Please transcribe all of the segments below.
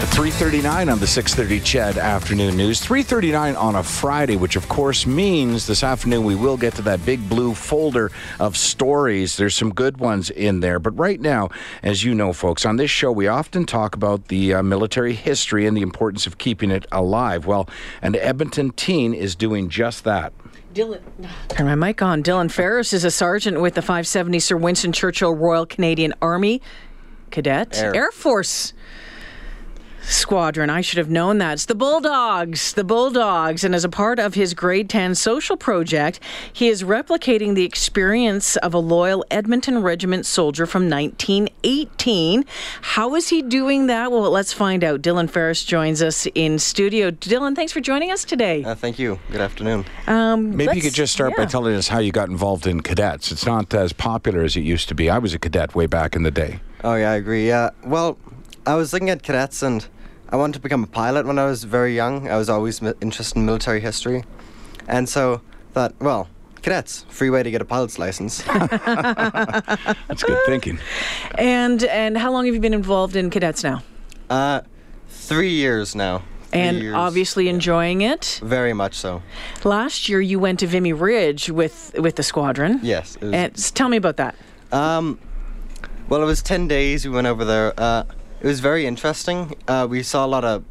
339 on the 630 CHED Afternoon News. 339 on a Friday, which of course means this afternoon we will get to that big blue folder of stories. There's some good ones in there. But right now, as you know, folks, on this show we often talk about the uh, military history and the importance of keeping it alive. Well, an Edmonton teen is doing just that. Dylan, turn my mic on. Dylan Ferris is a sergeant with the 570 Sir Winston Churchill Royal Canadian Army Cadet Air. Air Force Squadron. I should have known that. It's the Bulldogs. The Bulldogs. And as a part of his grade 10 social project, he is replicating the experience of a loyal Edmonton Regiment soldier from 1918. How is he doing that? Well, let's find out. Dylan Ferris joins us in studio. Dylan, thanks for joining us today. Uh, thank you. Good afternoon. Um, Maybe you could just start by telling us how you got involved in cadets. It's not as popular as it used to be. I was a cadet way back in the day. Oh yeah, I agree. Yeah. Well, I was looking at cadets and I wanted to become a pilot when I was very young. I was always mi- interested in military history, and so thought, well, cadets, free way to get a pilot's license. That's good thinking. And and how long have you been involved in cadets now? uh, three years now. Three And years. obviously enjoying it. Very much so. Last year you went to Vimy Ridge with with the squadron. Yes. It was, And tell me about that. Um, well, it was 10 days we went over there. Uh, it was very interesting. Uh, we saw a lot of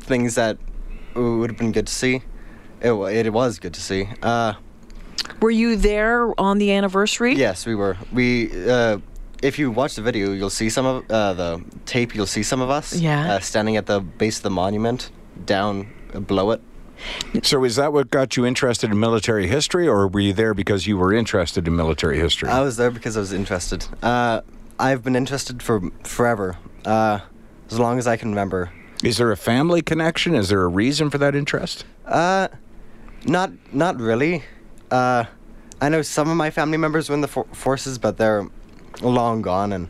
things that would have been good to see. It, it was good to see. Uh, Were you there on the anniversary? yes, we were. We, uh, if you watch the video, you'll see some of uh, the tape. You'll see some of us. Yeah. Uh, standing at the base of the monument, down uh, below it. So, is that what got you interested in military history, or were you there because you were interested in military history? I was there because I was interested. Uh, I've been interested for forever, uh, as long as I can remember. Is there a family connection? Is there a reason for that interest? Uh, not not really. Uh, I know some of my family members were in the for- forces, but they're long gone. And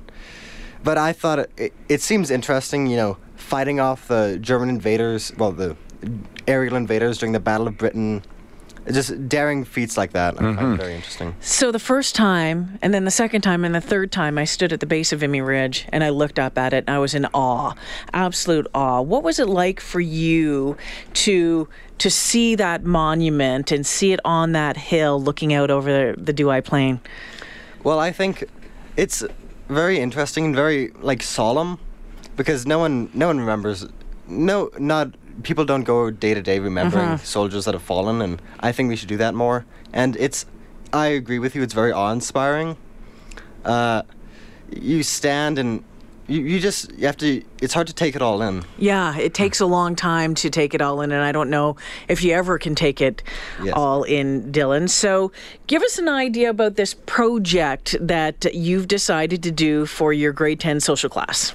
but I thought it, it, it seems interesting. You know, fighting off the German invaders, well, the aerial invaders during the Battle of Britain. Just daring feats like that. I find mm-hmm. very interesting. So the first time, and then the second time, and the third time, I stood at the base of Vimy Ridge and I looked up at it and I was in awe, absolute awe. What was it like for you to to see that monument and see it on that hill, looking out over the, the Douai Plain? Well, I think it's very interesting and very like solemn because no one no one remembers no not people don't go day to day remembering soldiers that have fallen and I think we should do that more. And it's I agree with you it's very awe-inspiring. Uh you stand and you, you just you have to it's hard to take it all in. Yeah, it takes a long time to take it all in, and I don't know if you ever can take it Yes. all in, Dylan. So, give us an idea about this project that you've decided to do for your grade 10 social class.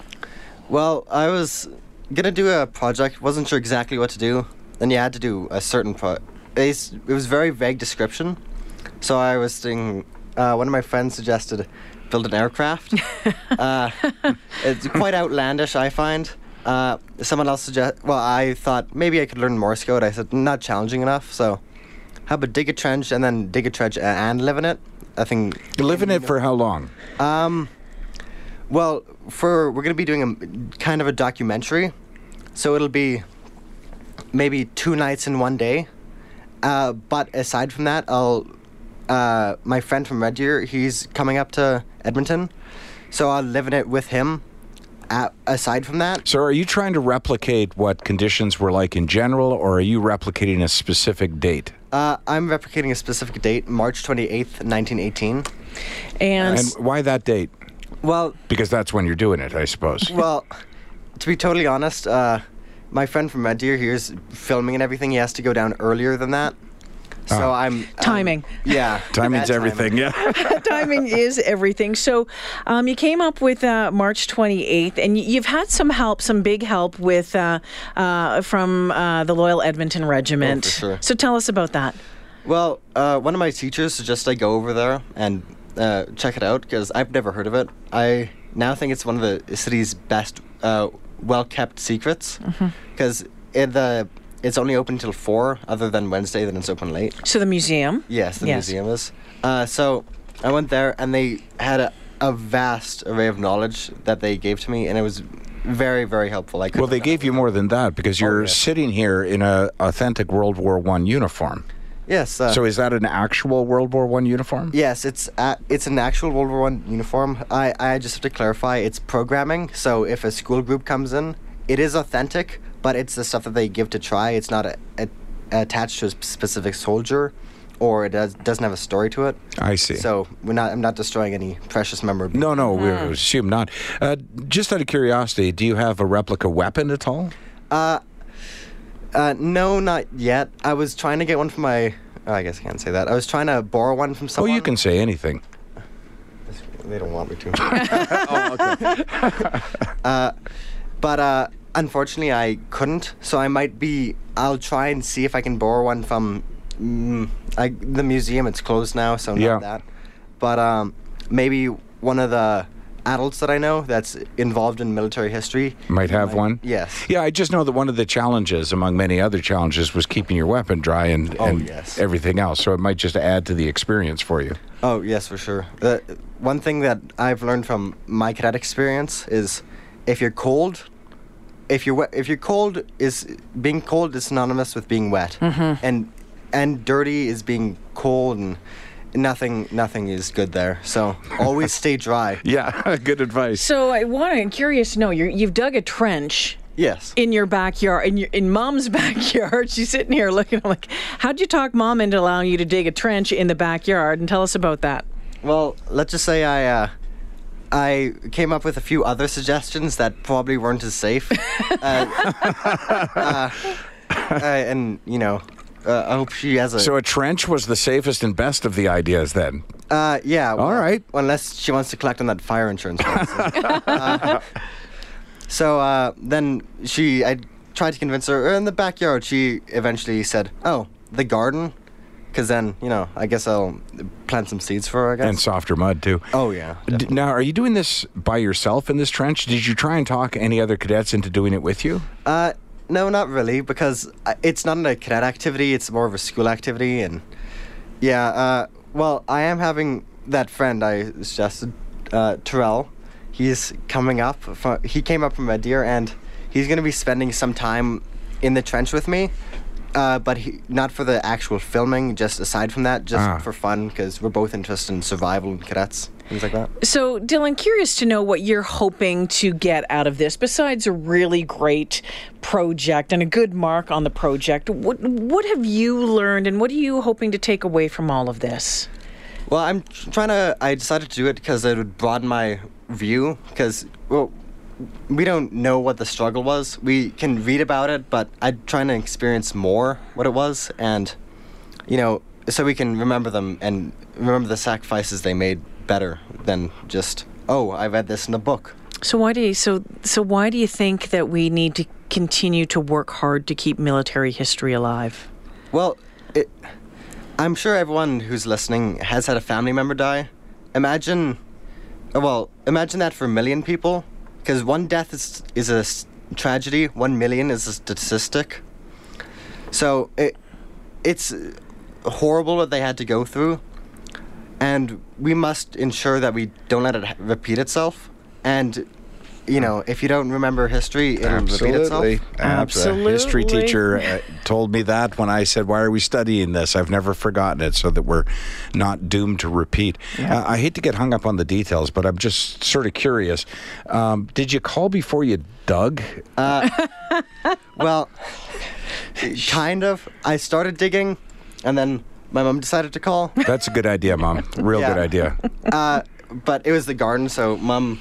Well, I was gonna do a project, wasn't sure exactly what to do. Then you had to do a certain pro. It was very vague description, so I was thinking. Uh, one of my friends suggested build an aircraft. uh, it's quite outlandish, I find. Uh, someone else suggest. Well, I thought maybe I could learn Morse code. I said not challenging enough. So, how about dig a trench and then dig a trench and live in it? I think You live in it for how long? um, well, for we're gonna be doing a kind of a documentary, so it'll be maybe two nights in one day. Uh, but aside from that, I'll uh, my friend from Red Deer, he's coming up to Edmonton, so I'll live in it with him. Uh, aside from that, So, are you trying to replicate what conditions were like in general, or are you replicating a specific date? uh, I'm replicating a specific date, March 28th, 1918. And, And why that date? Well, Because that's when you're doing it, I suppose. Well, to be totally honest, uh, my friend from Red Deer here's filming and everything. He has to go down earlier than that. So Oh. I'm um, Timing. yeah, Timing's bad everything, timing. yeah. timing is everything. So, um, you came up with uh, March 28th, and y- you've had some help, some big help with uh, uh, from uh, the Loyal Edmonton Regiment. Oh, for sure. So, tell us about that. Well, uh, one of my teachers suggested I go over there and uh, check it out because I've never heard of it. I now think it's one of the city's best, uh, well-kept secrets because the it's only open till four, other than Wednesday. Then it's open late. So the museum. Yes, the Yes. museum is. Uh, so I went there and they had a, a vast array of knowledge that they gave to me, and it was very, very helpful. I Well, they gave you more than that because you're yes. sitting here in a authentic World War One uniform. Yes. Uh, So is that an actual World War One uniform? Yes, it's a it's an actual World War One uniform. I, I just have to clarify, it's programming. So if a school group comes in, it is authentic, but it's the stuff that they give to try. It's not a, a, attached to a specific soldier, or it does, doesn't have a story to it. I see. So we're not. I'm not destroying any precious memorabilia. No, no, we assume not. Uh, just out of curiosity, do you have a replica weapon at all? Uh, no, not yet. I was trying to get one from my. Oh, I guess I can't say that. I was trying to borrow one from someone. Oh, you can say anything. They don't want me to. oh uh, but uh, unfortunately, I couldn't. So I might be. I'll try and see if I can borrow one from mm, I, the museum. It's closed now, so not Yeah. that. But um, maybe one of the adults that I know that's involved in military history Might have one. Yes. Yeah, I just know that one of the challenges, among many other challenges, was keeping your weapon dry and, Oh, and yes. everything else. So it might just add to the experience for you. Oh yes, for sure. Uh, one thing that I've learned from my cadet experience is, if you're cold, if you're wet, if you're cold is being cold is synonymous with being wet, and and dirty is being cold, and nothing nothing is good there. So always stay dry. Yeah, good advice. So I want to curious to know you're, you've dug a trench Yes. in your backyard in your in mom's backyard. She's sitting here looking I'm like, how'd you talk mom into allowing you to dig a trench in the backyard? And tell us about that. Well, let's just say I. Uh, I came up with a few other suggestions that probably weren't as safe. uh, uh, uh, and, you know, uh, I hope she has a. So a trench was the safest and best of the ideas then. Uh, yeah. well, right. Unless she wants to collect on that fire insurance policy. Uh, so uh, then she, I tried to convince her "Uh, in the backyard. She eventually said, "Oh, the garden," because then you know, I guess I'll plant some seeds for her. I guess. And softer mud, too. oh yeah. D- now, are you doing this by yourself in this trench? Did you try and talk any other cadets into doing it with you? Uh, no, not really, because it's not a cadet activity. It's more of a school activity, and yeah. Uh, well, I am having that friend I suggested, uh, Terrell. He's coming up. From, he came up from Red Deer, and he's to be spending some time in the trench with me. Uh, but he, not for the actual filming. Just aside from that, just Ah. for fun, because we're both interested in survival and cadets, things like that. So, Dylan, curious to know what you're hoping to get out of this. Besides a really great project and a good mark on the project, what what have you learned, and what are you hoping to take away from all of this? Well, I'm trying to. I decided to do it because it would broaden my view. Because well, we don't know what the struggle was. We can read about it, but I'm trying to experience more what it was, and you know, so we can remember them and remember the sacrifices they made better than just oh, I read this in a book. So why do you so so why do you think that we need to continue to work hard to keep military history alive? Well, it, I'm sure everyone who's listening has had a family member die. Imagine, well, imagine that for a million people, because one death is is a tragedy. One million is a statistic. So it, it's horrible what they had to go through, and we must ensure that we don't let it repeat itself. And you know, if you don't remember history, it'll repeat itself. Abs- a history Absolutely. teacher uh, told me that when I said, "Why are we studying this?" I've never forgotten it, so that we're not doomed to repeat. Uh, I hate to get hung up on the details, but I'm just sort of curious. Um, did you call before you dug? Well, kind of. I started digging, and then my mom decided to call. That's a good idea, Mom. Real Yeah. good idea. Uh, but it was the garden, so mom.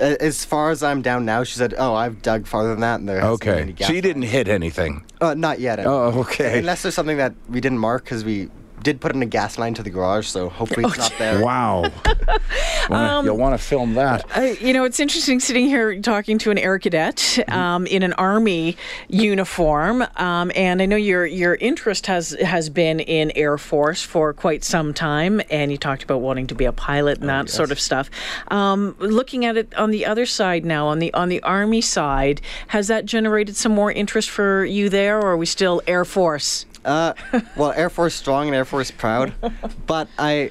As far as I'm down now, she said, "Oh, I've dug farther than that." And there Okay, so you didn't hit anything. Uh, not yet. Oh, okay. Unless there's something that we didn't mark because we did put in a gas line to the garage, so hopefully it's not there. Wow. Wanna- you'll want to film that. Uh, you know, it's interesting sitting here talking to an air cadet um, in an army uniform, um, and I know your your interest has has been in Air Force for quite some time, and you talked about wanting to be a pilot and that sort of stuff. Um, looking at it on the other side now, on the on the Army side, has that generated some more interest for you there, or are we still Air Force? Uh, well, Air Force strong and Air Force proud, but I,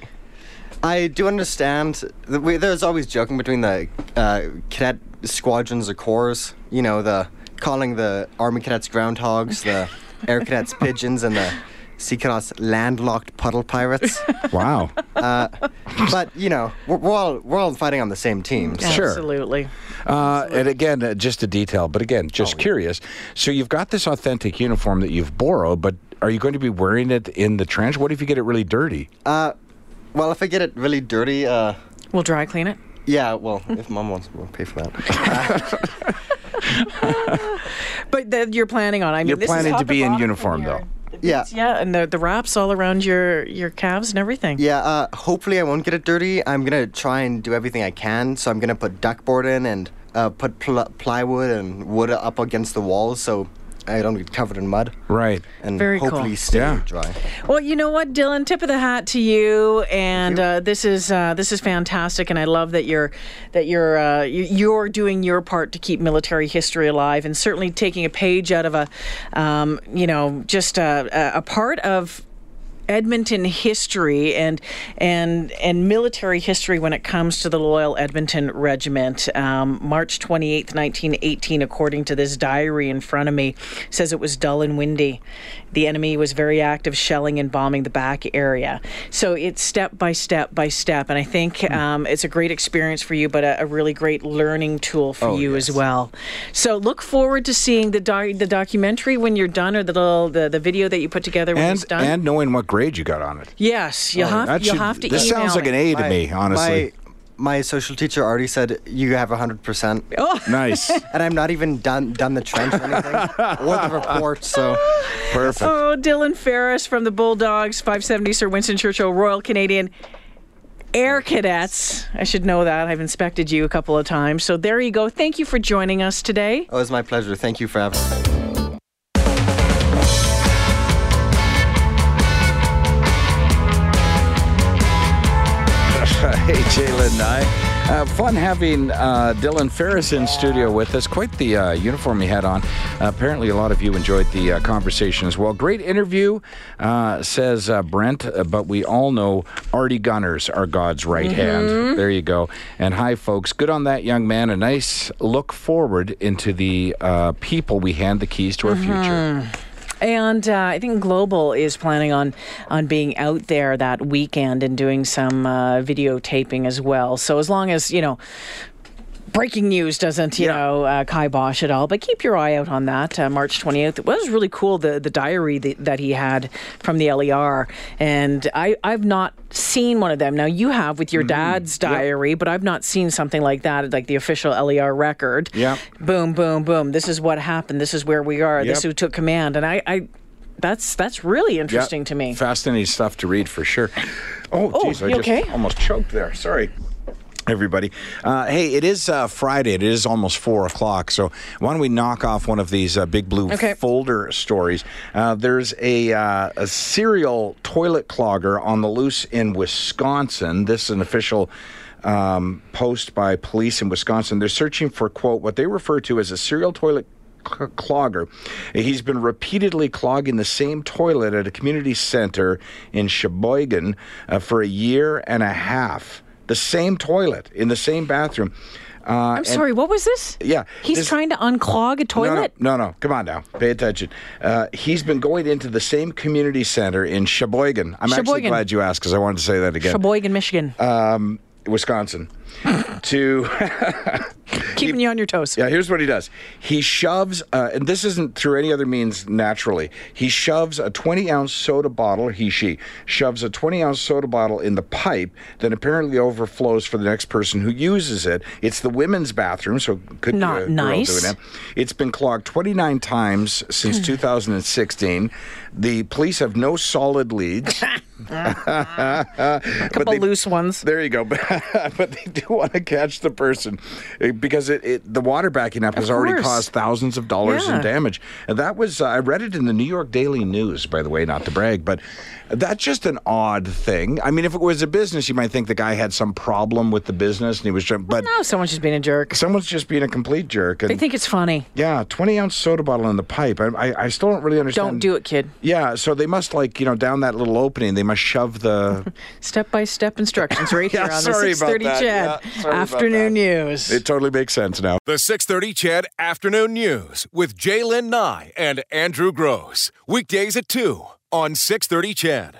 I do understand. That we, there's always joking between the uh, cadet squadrons or corps. You know, the calling the Army cadets groundhogs, the Air cadets pigeons, and the Sea cadets landlocked puddle pirates. Wow. but you know, we're, we're all we're all fighting on the same team. so- Sure. Absolutely. Uh, and again, uh, just a detail, but again, just curious. So you've got this authentic uniform that you've borrowed, but are you going to be wearing it in the trench? What if you get it really dirty? Uh, well, if I get it really dirty, uh, We'll dry clean it. yeah. Well, if mom wants, we'll pay for that. But that you're planning on. I mean, You're this planning top to be in uniform, though. Yeah. Yeah, and the the wraps all around your your calves and everything. Yeah, uh, hopefully I won't get it dirty. I'm gonna try and do everything I can. So I'm gonna put duckboard in and uh, put pl- plywood and wood up against the walls so I don't get covered in mud Right. and Very cool. hopefully stay Yeah. dry. Well, you know what, Dylan, tip of the hat to you, and you. uh, this is uh, this is fantastic, and I love that you're that you're uh, you- you're doing your part to keep military history alive, and certainly taking a page out of a, um, you know, just a, a- a part of Edmonton history and and and military history when it comes to the Loyal Edmonton Regiment. Um, March 28th, 1918, according to this diary in front of me, says it was dull and windy. The enemy was very active, shelling and bombing the back area. So it's step by step by step, and I think um, it's a great experience for you, but a, a really great learning tool for Oh, you as well. So look forward to seeing the doc- the documentary when you're done, or the little the, the video that you put together when it's done. and knowing what grade you got on it. Yes, you'll oh, have you'll should- have to this email sounds like an A to My- me, honestly. My, my social teacher already said you have 100%. Oh, Nice. And I'm not even done done the trench or anything, or the report. So Perfect. oh, Dylan Ferris from the Bulldogs, 570 Sir Winston Churchill Royal Canadian Air Cadets. I should know that. I've inspected you a couple of times. So there you go. Thank you for joining us today. Oh, it was my pleasure. Thank you for having me. Hey, and I. Uh, fun having uh, Dylan Ferris in studio with us. Quite the uh, uniform he had on. apparently, a lot of you enjoyed the uh, conversation as well. Great interview, uh, says uh, Brent, uh, but we all know Artie Gunners are God's right hand. There you go. And hi, folks. Good on that young man. A nice look forward into the uh, people we hand the keys to our future. And uh, I think Global is planning on on being out there that weekend and doing some uh, videotaping as well. So as long as you know. Breaking news doesn't, you Yeah. know, uh, kibosh at all, but keep your eye out on that. Uh, March 28th. It was really cool, the, the diary that, that he had from the LER. And I, I've not seen one of them. Now, you have with your dad's diary, but I've not seen something like that, like the official LER record. Yeah. Boom, boom, boom. This is what happened. This is where we are. This is who took command. And I, I that's that's really interesting to me. Fascinating stuff to read for sure. Oh, Oh, geez, I just okay? almost choked there. Sorry. Everybody. Uh, hey, it is uh, Friday. It is almost four o'clock. So why don't we knock off one of these uh, big blue Okay. folder stories? Uh, there's a, uh, a serial toilet clogger on the loose in Wisconsin. This is an official um, post by police in Wisconsin. They're searching for, quote, what they refer to as a serial toilet cl- clogger. He's been repeatedly clogging the same toilet at a community center in Sheboygan uh, for a year and a half. The same toilet in the same bathroom. Uh, I'm sorry, what was this? Yeah, He's this- trying to unclog a toilet? No, no, no, no. Come on now. Pay attention. Uh, he's been going into the same community center in Sheboygan. I'm actually glad you asked because I wanted to say that again. Sheboygan, Michigan. um, Wisconsin. To Keeping you on your toes. Yeah, here's what he does. He shoves, uh, and this isn't through any other means naturally. He shoves a 20 ounce soda bottle, he, she, shoves a 20 ounce soda bottle in the pipe that apparently overflows for the next person who uses it. It's the women's bathroom, so could Not be a girl nice. doing it. It's been clogged 29 times since 2016. The police have no solid leads. A couple they- loose ones. There you go. but they do want to catch the person eh, because it, it the water backing up has already caused thousands of dollars Yeah. in damage. And that was uh, I read it in the New York Daily News, by the way, not to brag, but that's just an odd thing. I mean, if it was a business, you might think the guy had some problem with the business and he was trying, but No, someone's just being a jerk. someone's just being a complete jerk. And They think it's funny. yeah, twenty ounce soda bottle in the pipe. I, I, I still don't really understand. Don't do it, kid. Yeah, so they must like you know down that little opening. They must shove the. Step by step instructions right Yeah, here on the sorry about 630 that. CHED Yeah, afternoon news. it totally makes sense now. The 630 CHED Afternoon News with J'lyn Nye and Andrew Grose. Weekdays at 2 on 630 CHED.